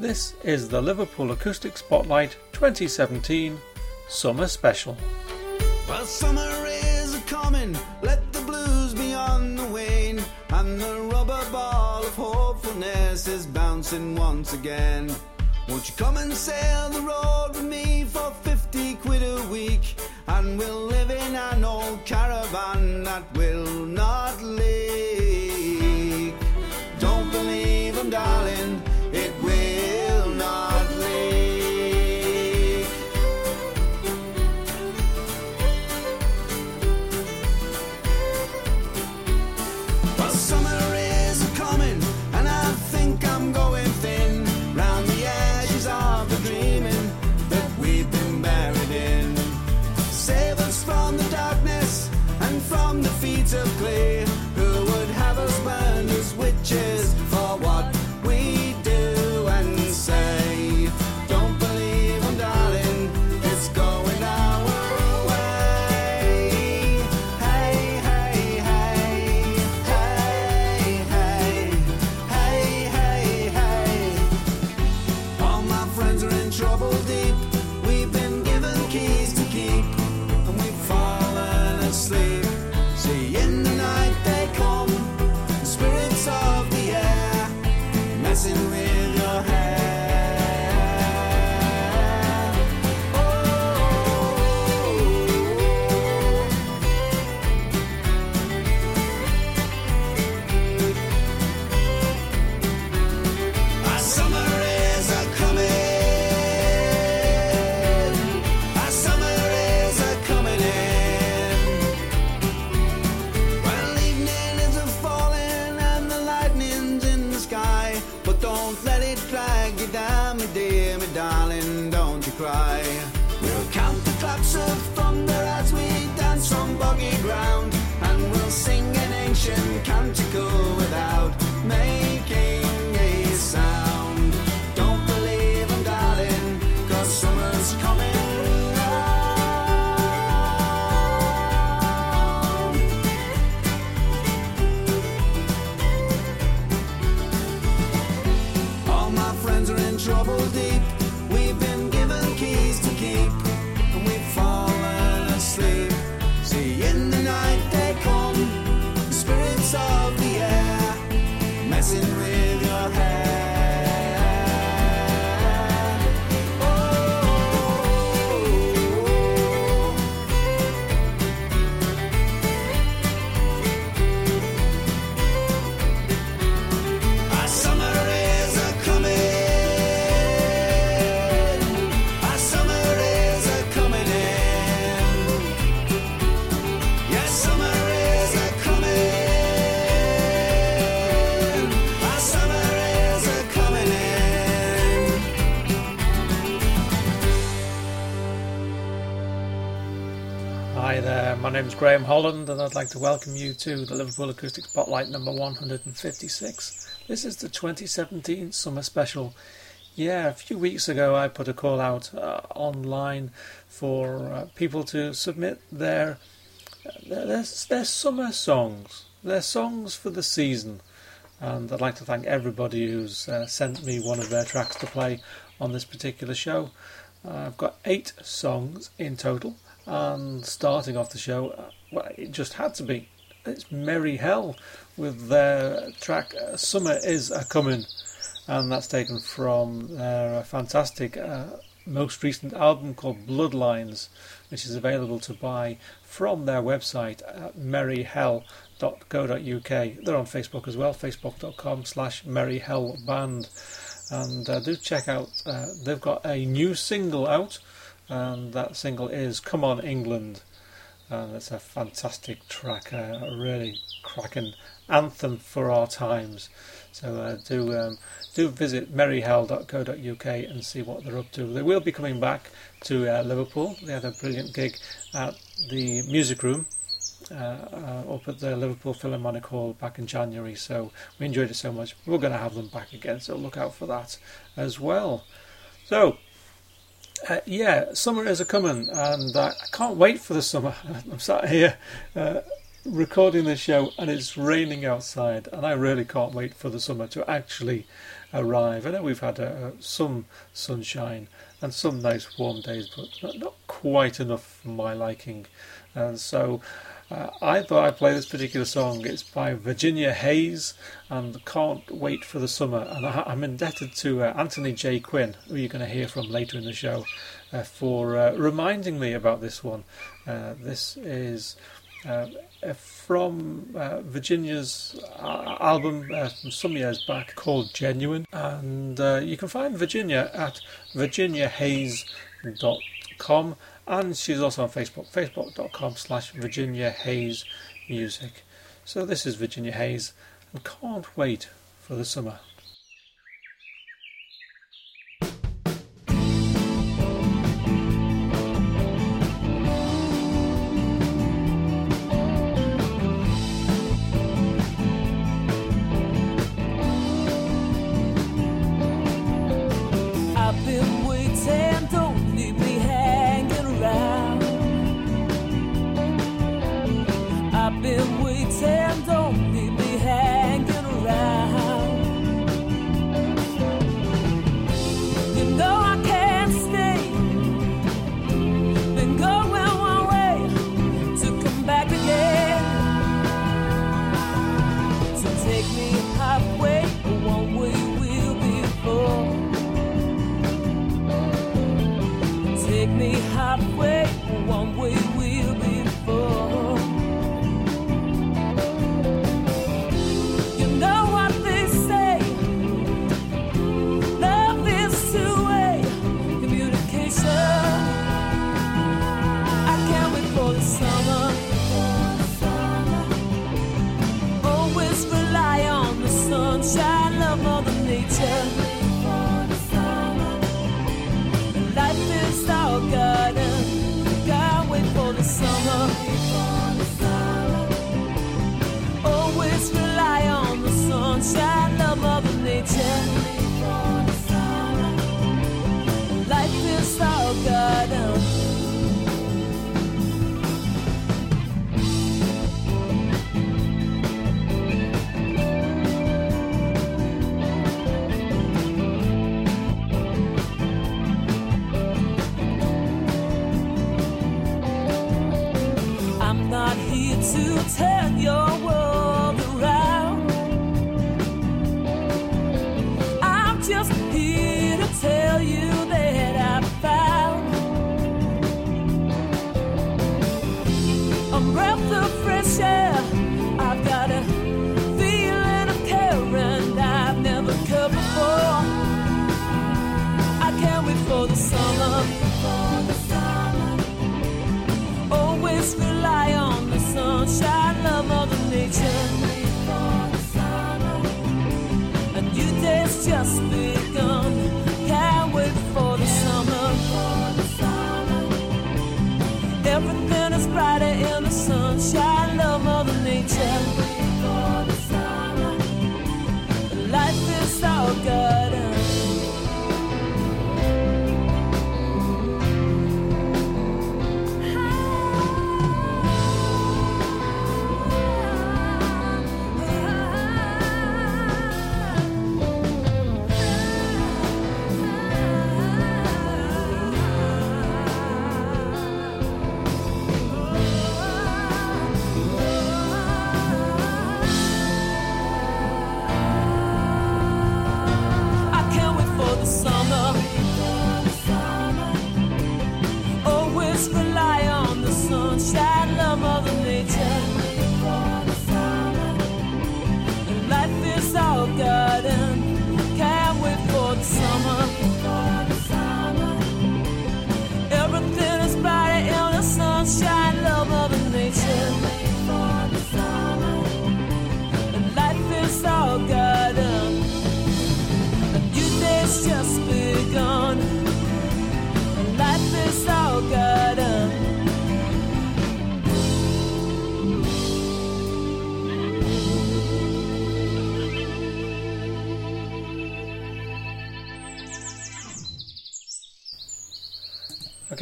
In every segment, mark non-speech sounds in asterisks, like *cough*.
This is the Liverpool Acoustic Spotlight 2017 Summer Special. Well, summer is coming, let the blues be on the wane, and the rubber ball of hopefulness is bouncing once again. Won't you come and sail the road with me for 50 quid a week? And we'll live in an old caravan that will not count the we dance boggy ground, and we'll sing an ancient canticle Holland, and I'd like to welcome you to the Liverpool Acoustic Spotlight number 156. This is the 2017 Summer Special. Yeah, a few weeks ago I put a call out uh, online for uh, people to submit their, their their their summer songs, their songs for the season. And I'd like to thank everybody who's uh, sent me one of their tracks to play on this particular show. Uh, I've got eight songs in total, and starting off the show, uh, well, it just had to be. It's Merry Hell with their track uh, Summer Is A Comin', and that's taken from their uh, fantastic uh, most recent album called Bloodlines, which is available to buy from their website at merryhell.co.uk. They're on Facebook as well, facebook.com slash merryhellband. And uh, do check out, uh, they've got a new single out, and that single is Come On England. And it's a fantastic track, uh, a really cracking anthem for our times. So uh, do um, do visit merryhell.co.uk and see what they're up to. They will be coming back to uh, Liverpool. They had a brilliant gig at the Music Room uh, uh, up at the Liverpool Philharmonic Hall back in January. So we enjoyed it so much. We're going to have them back again, so look out for that as well. So. Uh, yeah, summer is a coming, and uh, I can't wait for the summer. *laughs* I'm sat here uh, recording this show and it's raining outside, and I really can't wait for the summer to actually arrive. I know we've had uh, some sunshine and some nice warm days, but not quite enough for my liking. And so uh, I thought I'd play this particular song. It's by Virginia Hayes and Can't Wait for the Summer. And I, am indebted to uh, Anthony J. Quinn, who you're going to hear from later in the show, uh, for uh, reminding me about this one. Uh, this is uh, from Virginia's album from some years back called Genuine, and you can find Virginia at virginiahayes.com, and she's also on Facebook, facebook.com slash Virginia Hayes Music. So this is Virginia Hayes, and can't wait for the summer.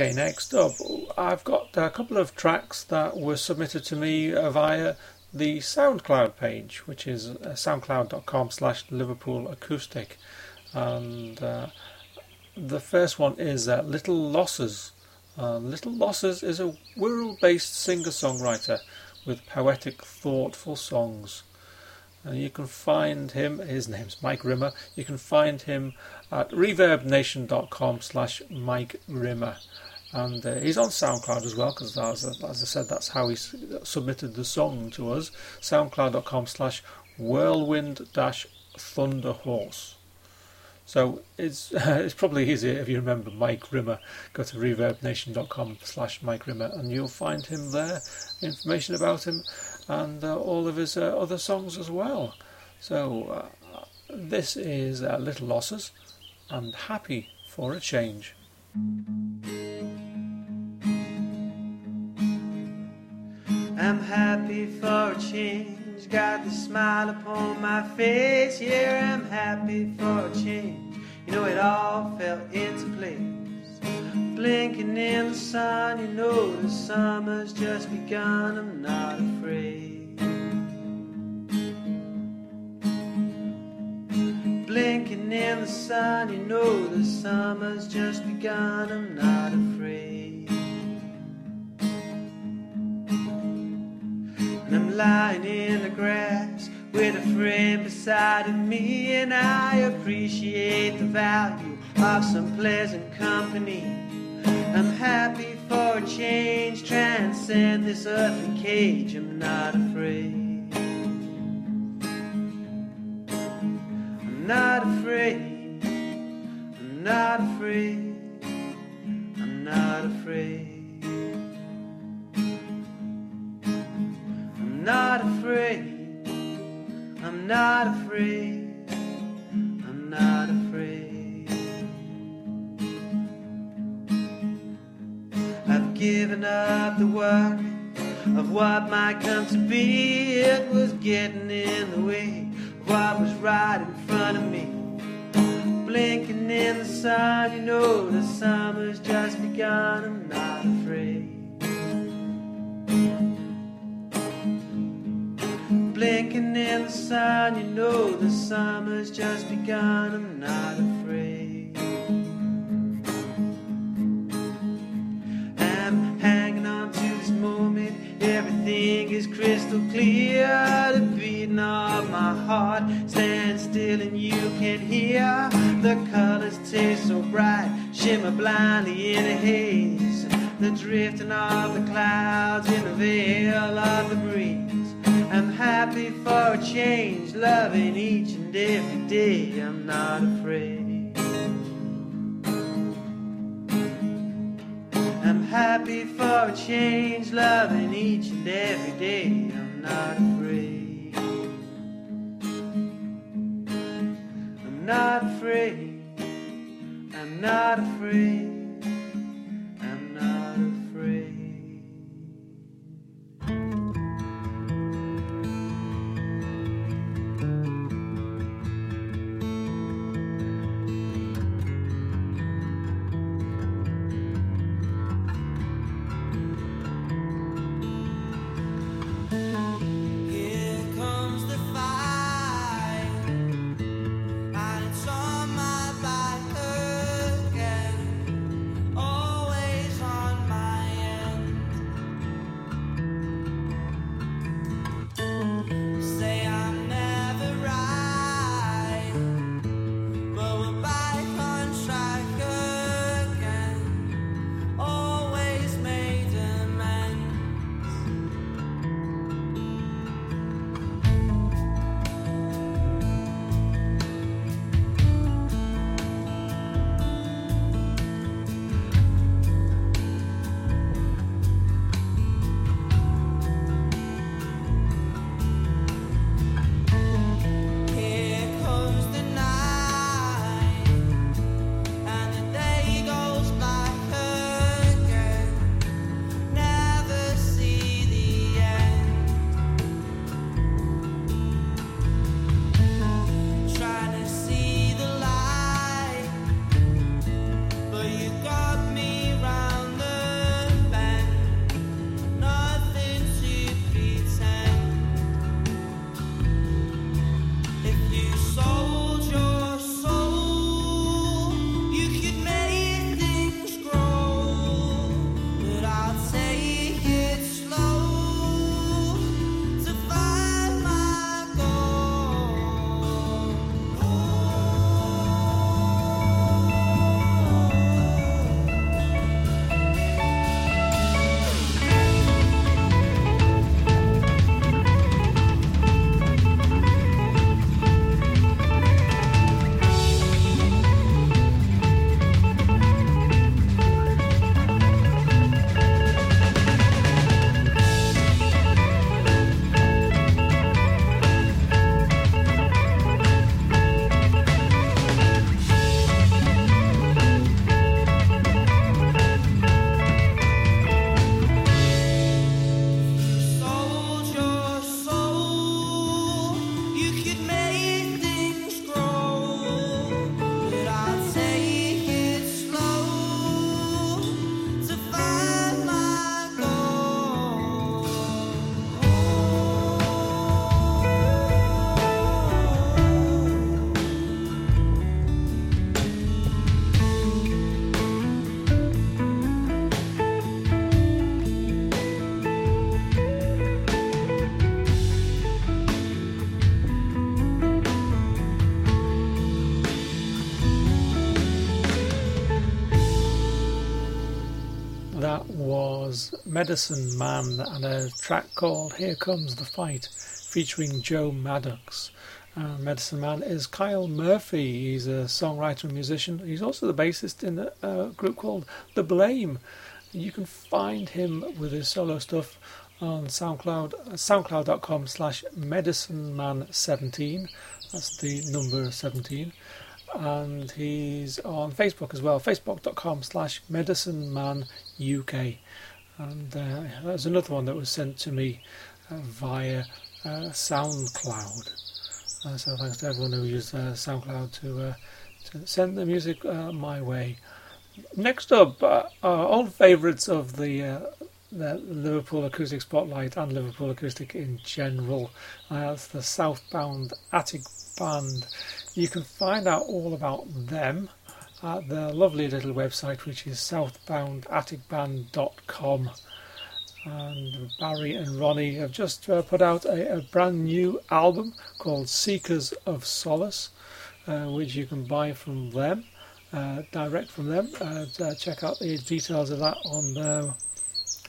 Okay, next up, I've got a couple of tracks that were submitted to me via the SoundCloud page, which is uh, soundcloud.com slash Liverpool Acoustic. And uh, the first one is uh, Little Losses. Uh, Little Losses is a Wirral based singer songwriter with poetic, thoughtful songs. And you can find him, his name's Mike Rimmer, you can find him at reverbnation.com slash Mike Rimmer. And uh, he's on SoundCloud as well, because as, as, I said, that's how he submitted the song to us. SoundCloud.com slash whirlwind dash thunderhorse. So it's *laughs* it's probably easier if you remember Mike Rimmer. Go to reverbnation.com slash Mike Rimmer and you'll find him there, information about him and uh, all of his uh, other songs as well. So uh, this is uh, Little Losses and Happy for a Change. I'm happy for a change, got the smile upon my face. Yeah, I'm happy for a change. You know, it all fell into place. Blinking in the sun, you know, the summer's just begun. I'm not afraid. Blinking in the sun, you know, the summer's just begun. I'm not afraid. Lying in the grass with a friend beside of me, and I appreciate the value of some pleasant company. I'm happy for a change, transcend this earthly cage. I'm not afraid. I'm not afraid. I'm not afraid. I'm not afraid. Not afraid. I'm not afraid. I've given up the worry of what might come to be. It was getting in the way of what was right in front of me. Blinking in the sun, you know the summer's just begun. I'm not afraid. Blinking in the sun. You know the summer's just begun. I'm not afraid. I'm hanging on to this moment. Everything is crystal clear. The beating of my heart stands still, and you can hear the colors taste so bright, shimmer blindly in a haze. The drifting of the clouds in the veil of the breeze. Happy for a change, loving each and every day. I'm not afraid. I'm happy for a change, loving each and every day. I'm not afraid. I'm not afraid. I'm not afraid. Medicine Man and a track called Here Comes the Fight featuring Joe Maddox. Uh, Medicine Man is Kyle Murphy. He's a songwriter and musician. He's also the bassist in a, a group called The Blame. You can find him with his solo stuff on SoundCloud, uh, soundcloud.com slash medicineman17. That's the number 17. And he's on Facebook as well, facebook.com slash medicinemanuk. And uh, there's another one that was sent to me uh, via uh, SoundCloud. Uh, so thanks to everyone who used uh, SoundCloud to, uh, to send the music my way. Next up, our old favourites of the the Liverpool Acoustic Spotlight and Liverpool Acoustic in general. That's the Southbound Attic Band. You can find out all about them at the lovely little website which is southboundatticband.com. And Barry and Ronnie have just uh, put out a, a, brand new album called Seekers of Solace, uh, which you can buy from them, uh, direct from them. Uh, check out the details of that on their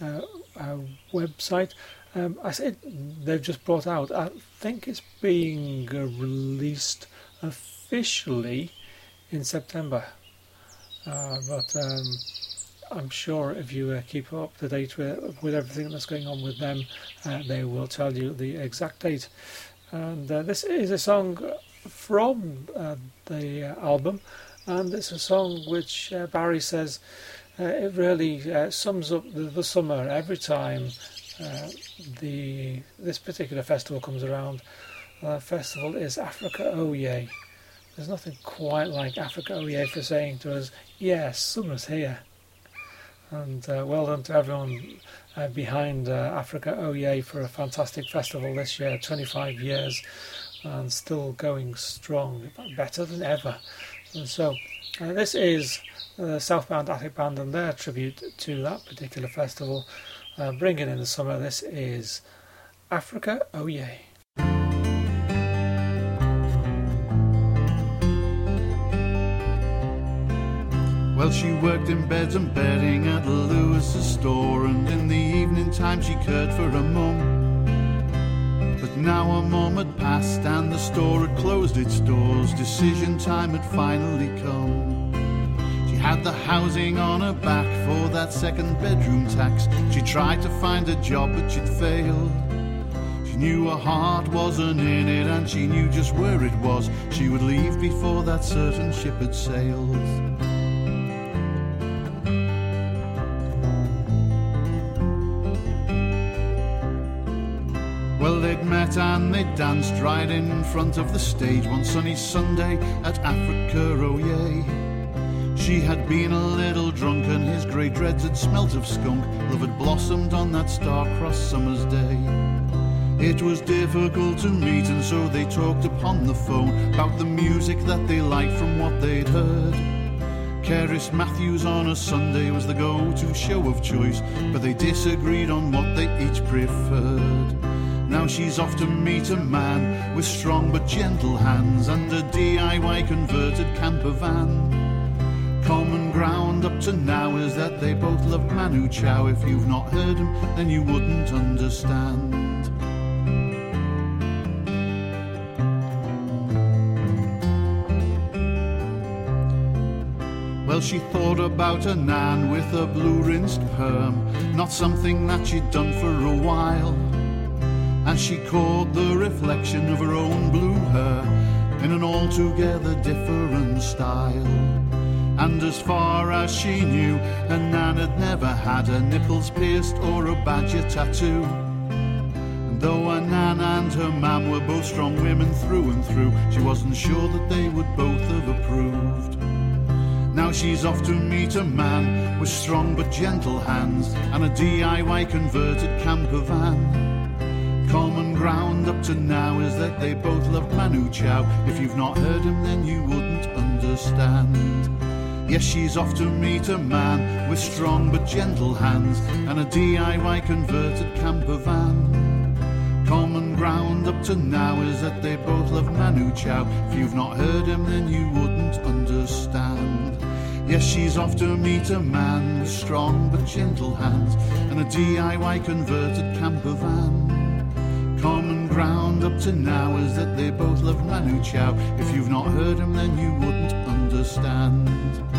uh, uh, website. Um, I said they've just brought out, I think it's being released officially in September. Uh, but um, I'm sure if you uh, keep up to date with, with everything that's going on with them, uh, they will tell you the exact date. And uh, this is a song from uh, the album, and it's a song which Barry says it really sums up the, the, summer every time the this particular festival comes around. The festival is Africa Oh. There's nothing quite like Africa Oyé for saying to us, yes, summer's here. And uh, well done to everyone uh, behind uh, Africa Oyé for a fantastic festival this year, 25 years, and still going strong, better than ever. And so, uh, this is the Southbound Attic Band and their tribute to that particular festival, uh, bringing in the summer. This is Africa Oh Well, she worked in beds and bedding at Lewis's store, and in the evening time she cared for her mum. But now a mum had passed and the store had closed its doors. Decision time had finally come. She had the housing on her back for that second bedroom tax. She tried to find a job, but she'd failed. She knew her heart wasn't in it, and she knew just where it was. She would leave before that certain ship had sailed. Met and they danced right in front of the stage one sunny Sunday at Africa, oh yay. She had been a little drunk and his grey dreads had smelt of skunk. Love had blossomed on that star-crossed summer's day. It was difficult to meet, and so they talked upon the phone about the music that they liked from what they'd heard. Cerys Matthews on a Sunday was the go to show of choice, but they disagreed on what they each preferred. Now she's off to meet a man with strong but gentle hands and a DIY converted camper van. Common ground up to now is that they both love Manu Chao. If you've not heard him, then you wouldn't understand. Well, she thought about a nan with a blue rinsed perm, not something that she'd done for a while. And she caught the reflection of her own blue hair in an altogether different style. And as far as she knew, a nan had never had her nipples pierced or a badger tattoo. And though a nan and her mam were both strong women through and through, she wasn't sure that they would both have approved. Now she's off to meet a man with strong but gentle hands and a DIY converted camper van. Common ground up to now is that they both love Manu Chao. If you've not heard him, then you wouldn't understand. Yes, she's off to meet a man with strong but gentle hands and a DIY converted camper van. Common ground up to now is that they both love Manu Chao. If you've not heard him, then you wouldn't understand. Yes, she's off to meet a man with strong but gentle hands and a DIY converted camper van. Common ground up to now is that they both love Manu Chao. If you've not heard him, then you wouldn't understand.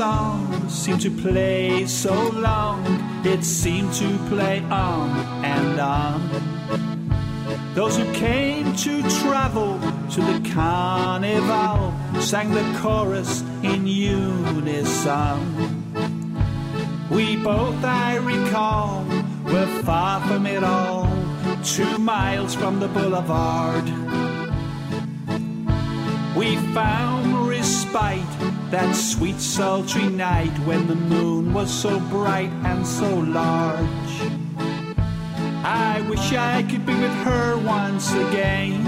Song seemed to play so long, it seemed to play on and on. Those who came to travel to the carnival sang the chorus in unison. We both, I recall, were far from it all, two miles from the boulevard. We found respite that sweet sultry night when the moon was so bright and so large. I wish I could be with her once again.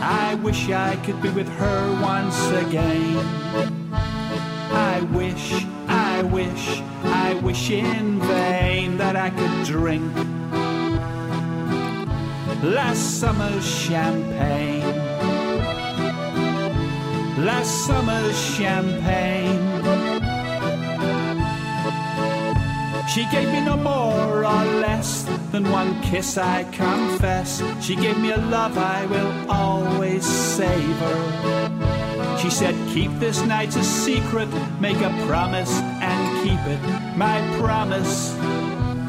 I wish I could be with her once again. I wish, I wish, I wish in vain that I could drink last summer's champagne last summer's champagne. She gave me no more or less than one kiss, I confess. She gave me a love I will always savor. She said, Keep this night a secret, make a promise and keep it. My promise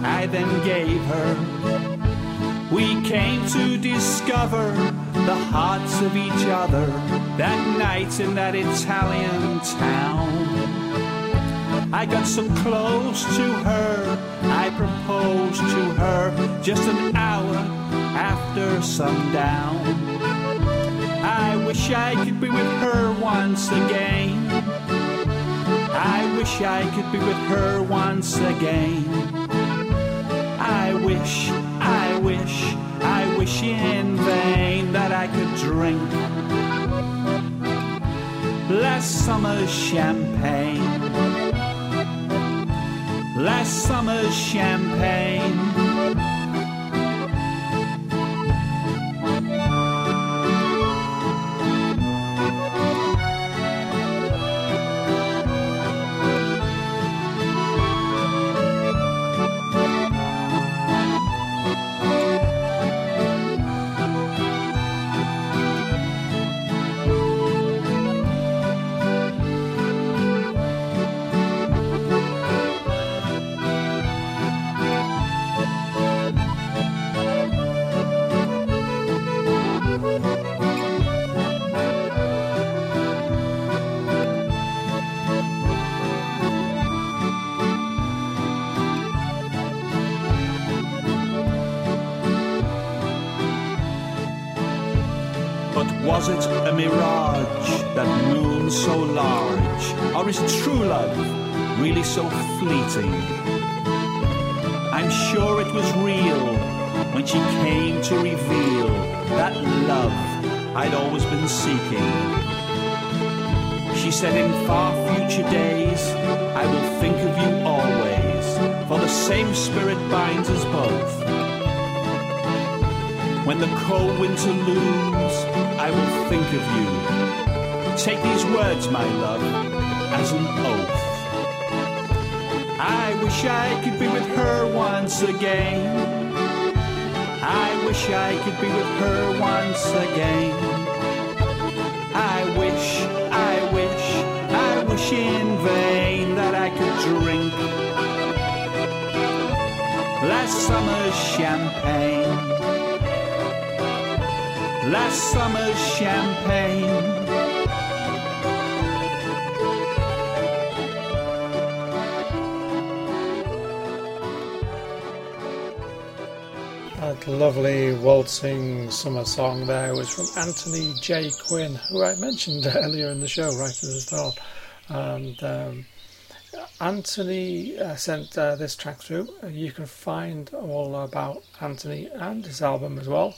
I then gave her. We came to discover the hearts of each other that night in that Italian town. I got so close to her, I proposed to her just an hour after sundown. I wish I could be with her once again. I wish I could be with her once again. I wish, wish, I wish in vain that I could drink last summer's champagne. Last summer's champagne. It a mirage, that moon so large? Or is true love really so fleeting? I'm sure it was real when she came to reveal that love I'd always been seeking. She said, In far future days, I will think of you always, for the same spirit binds us both. When the cold winter looms, I will think of you. Take these words, my love, as an oath. I wish I could be with her once again. I wish I could be with her once again. I wish, I wish, I wish in vain that I could drink last summer's champagne. Last summer's champagne. That lovely waltzing summer song there was from Anthony J. Quinn, who I mentioned *laughs* earlier in the show, right at the start. And um, Anthony uh, sent uh, this track through. You can find all about Anthony and his album as well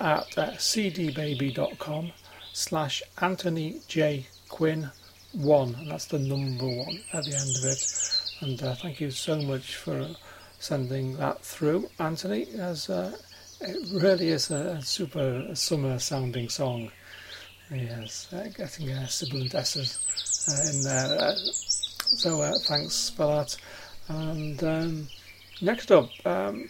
at uh, cdbaby.com slash Anthony J. Quinn 1. And that's the number one at the end of it. And uh, thank you so much for sending that through, Anthony, as uh, it really is a, super summer sounding song. Yes, uh, getting uh, sibilant S's uh, in there. Uh, so thanks for that. And um, next up, um,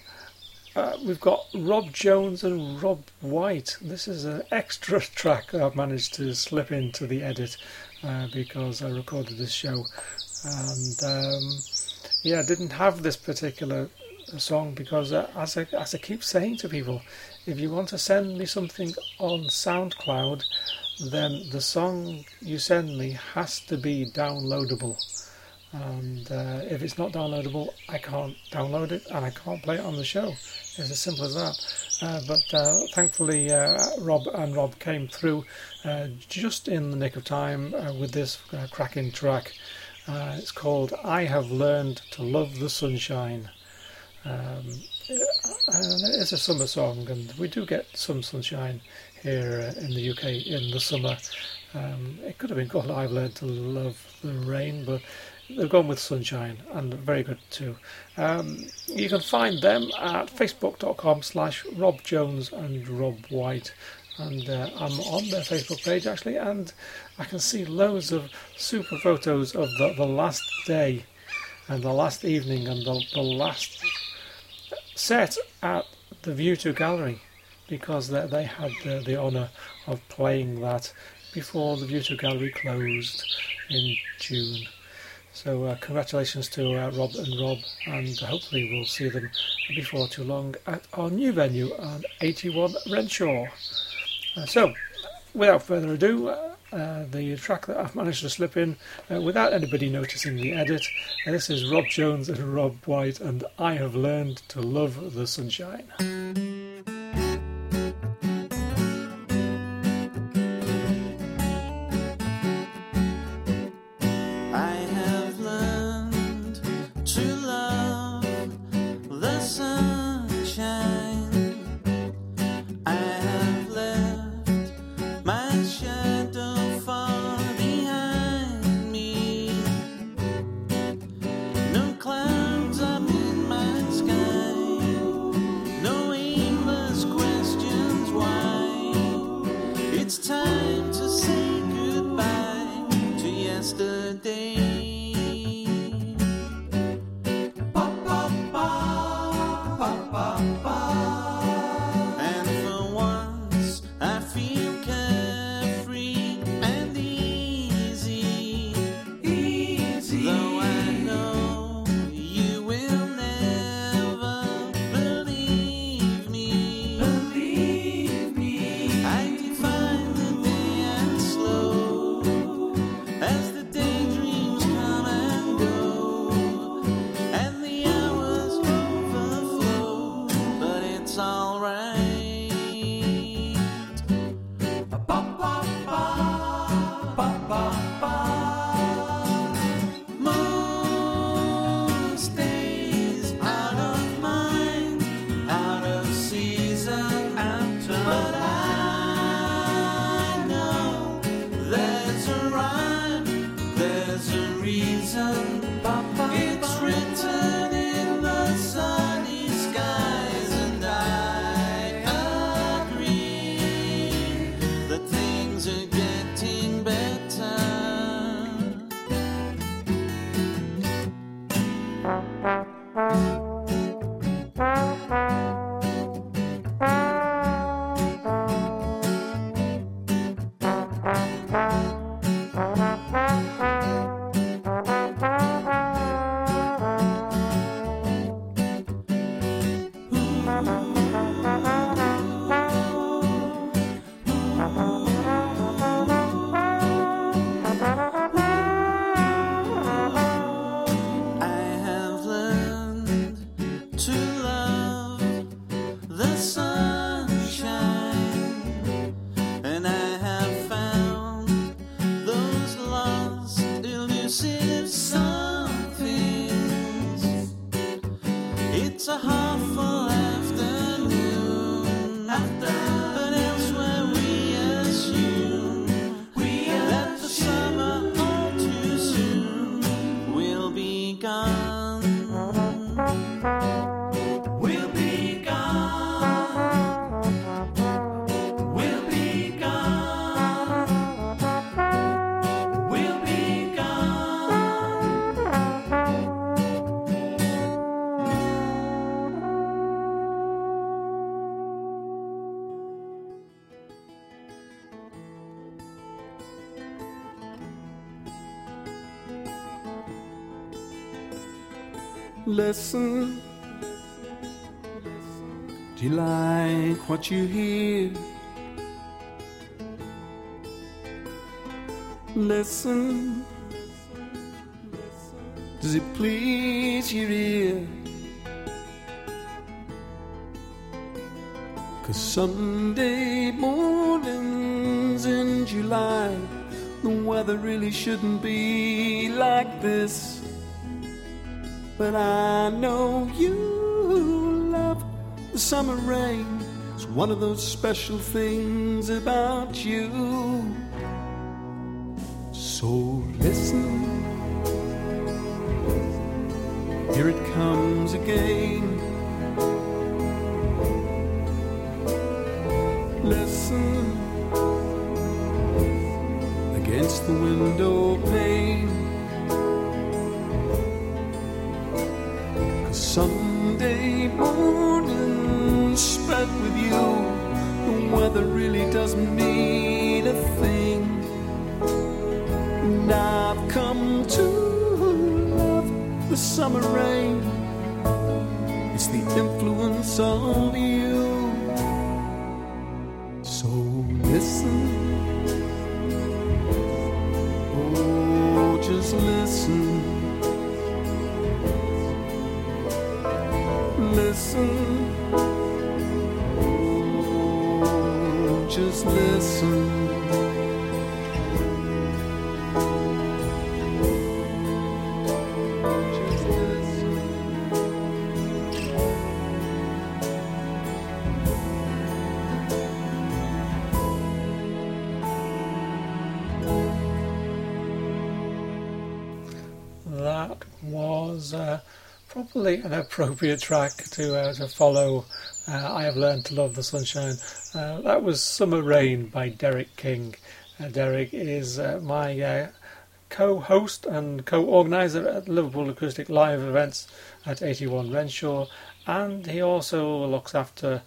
uh, we've got Rob Jones and Rob White. This is an extra *laughs* track I've managed to slip into the edit because I recorded this show. And um, yeah, I didn't have this particular song because uh, as I as I keep saying to people, if you want to send me something on SoundCloud, then the song you send me has to be downloadable. And uh, if it's not downloadable, I can't download it and I can't play it on the show. It's as simple as that. Uh, but uh, thankfully, uh, Rob and Rob came through uh, just in the nick of time uh, with this cracking track. It's called I Have Learned to Love the Sunshine. Um, it's a summer song, and we do get some sunshine here in the UK in the summer. Um, it could have been called I've Learned to Love the Rain, but they've gone with sunshine, and very good too. Um, you can find them at facebook.com slash Rob Jones and Rob White and uh, I'm on their Facebook page actually, and I can see loads of super photos of the, the last day and the last evening and the, the last set at the View 2 Gallery because they, they had the, the honour of playing that before the View 2 Gallery closed in June. So uh, congratulations to uh, Rob and Rob, and hopefully we'll see them before too long at our new venue on 81 Renshaw. Uh, so, without further ado, uh, the track that I've managed to slip in uh, without anybody noticing the edit. Uh, this is Rob Jones and Rob White, and I have learned to love the sunshine. Música Listen. Do you like what you hear? Listen. Does it please your ear? Cause Sunday mornings in July, the weather really shouldn't be like this. But I know you love the summer rain. It's one of those special things about you. So listen. Here it comes again. Listen against the window pane. Spent with you, the weather really doesn't mean a thing. And I've come to love the summer rain. It's the influence of you. So listen. Oh, just listen. Listen. Just listen. Just listen. That was uh, probably an appropriate track to uh, to follow. Uh, I have learned to love the sunshine. Uh, that was "Summer Rain" by Derek King. Uh, Derek is uh, my uh, co-host and co-organizer at Liverpool Acoustic Live events at 81 Renshaw, and he also looks after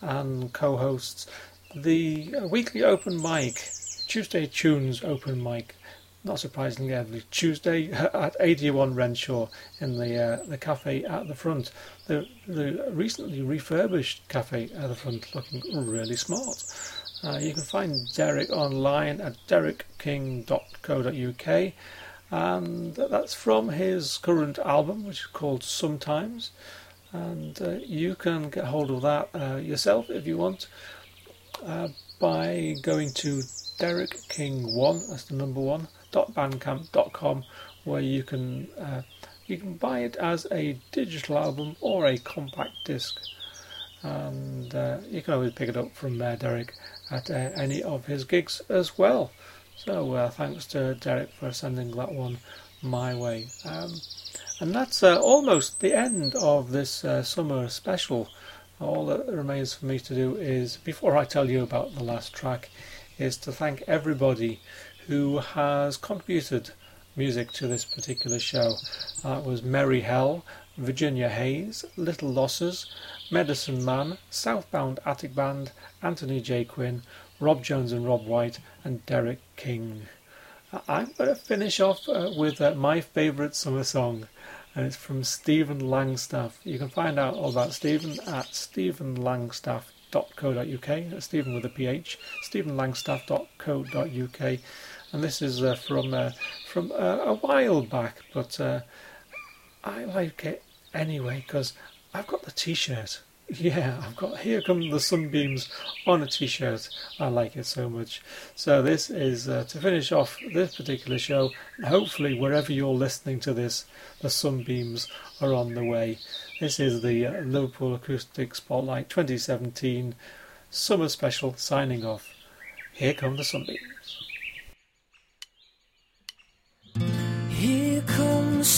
and co-hosts the uh, weekly open mic, Tuesday Tunes open mic not surprisingly, every Tuesday at 81 Renshaw in the uh, the cafe at the front. The, the recently refurbished cafe at the front, looking really smart. Uh, you can find Derek online at derekking.co.uk, and that's from his current album, which is called Sometimes. And uh, you can get hold of that uh, yourself if you want uh, by going to Derek King One. That's the number one bandcamp.com where you can uh, you can buy it as a digital album or a compact disc. And uh, you can always pick it up from Derek at uh, any of his gigs as well. So uh, thanks to Derek for sending that one my way. Um, and that's uh, almost the end of this uh, summer special. All that remains for me to do is before I tell you about the last track is to thank everybody who has contributed music to this particular show. That was Merry Hell, Virginia Hayes, Little Losses, Medicine Man, Southbound Attic Band, Anthony J. Quinn, Rob Jones and Rob White, and Derek King. I'm going to finish off uh, with uh, my favourite summer song, and it's from Stephen Langstaff. You can find out all about Stephen at stephenlangstaff.co.uk, Stephen with a PH, stephenlangstaff.co.uk, and this is uh, from uh, from uh, a while back, but uh, I like it anyway because I've got the T-shirt. *laughs* Yeah, I've got Here Come the Sunbeams on a T-shirt. I like it so much. So this is uh, to finish off this particular show. Hopefully, wherever you're listening to this, the sunbeams are on the way. This is the uh, Liverpool Acoustic Spotlight 2017 Summer Special signing off. Here come the sunbeams.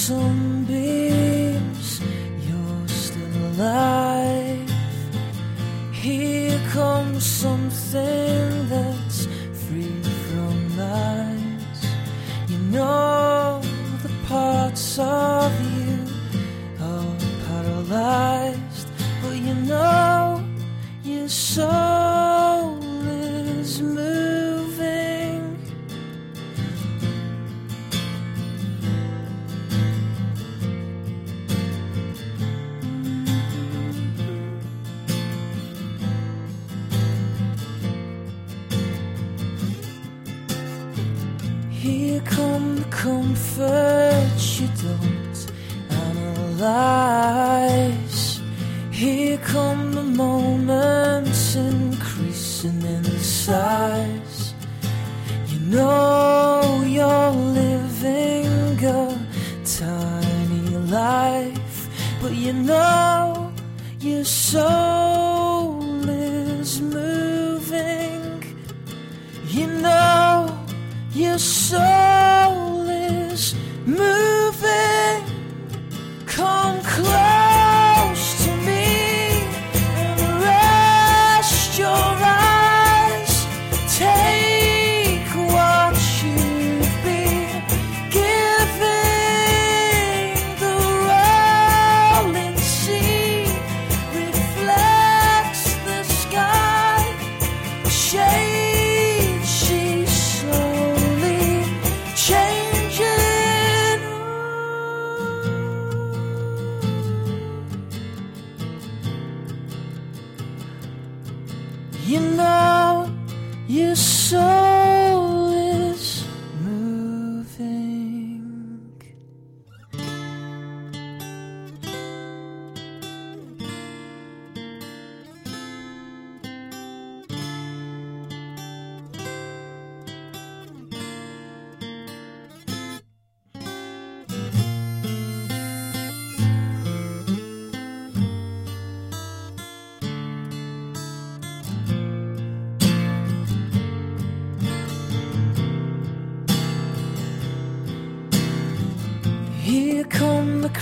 Sunbeams, you're still alive. Here comes something that's free from lies. You know the parts of you are paralyzed, but you know your soul lies. Here come the moments increasing in size. You know you're living a tiny life, but you know you're so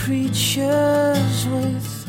creatures with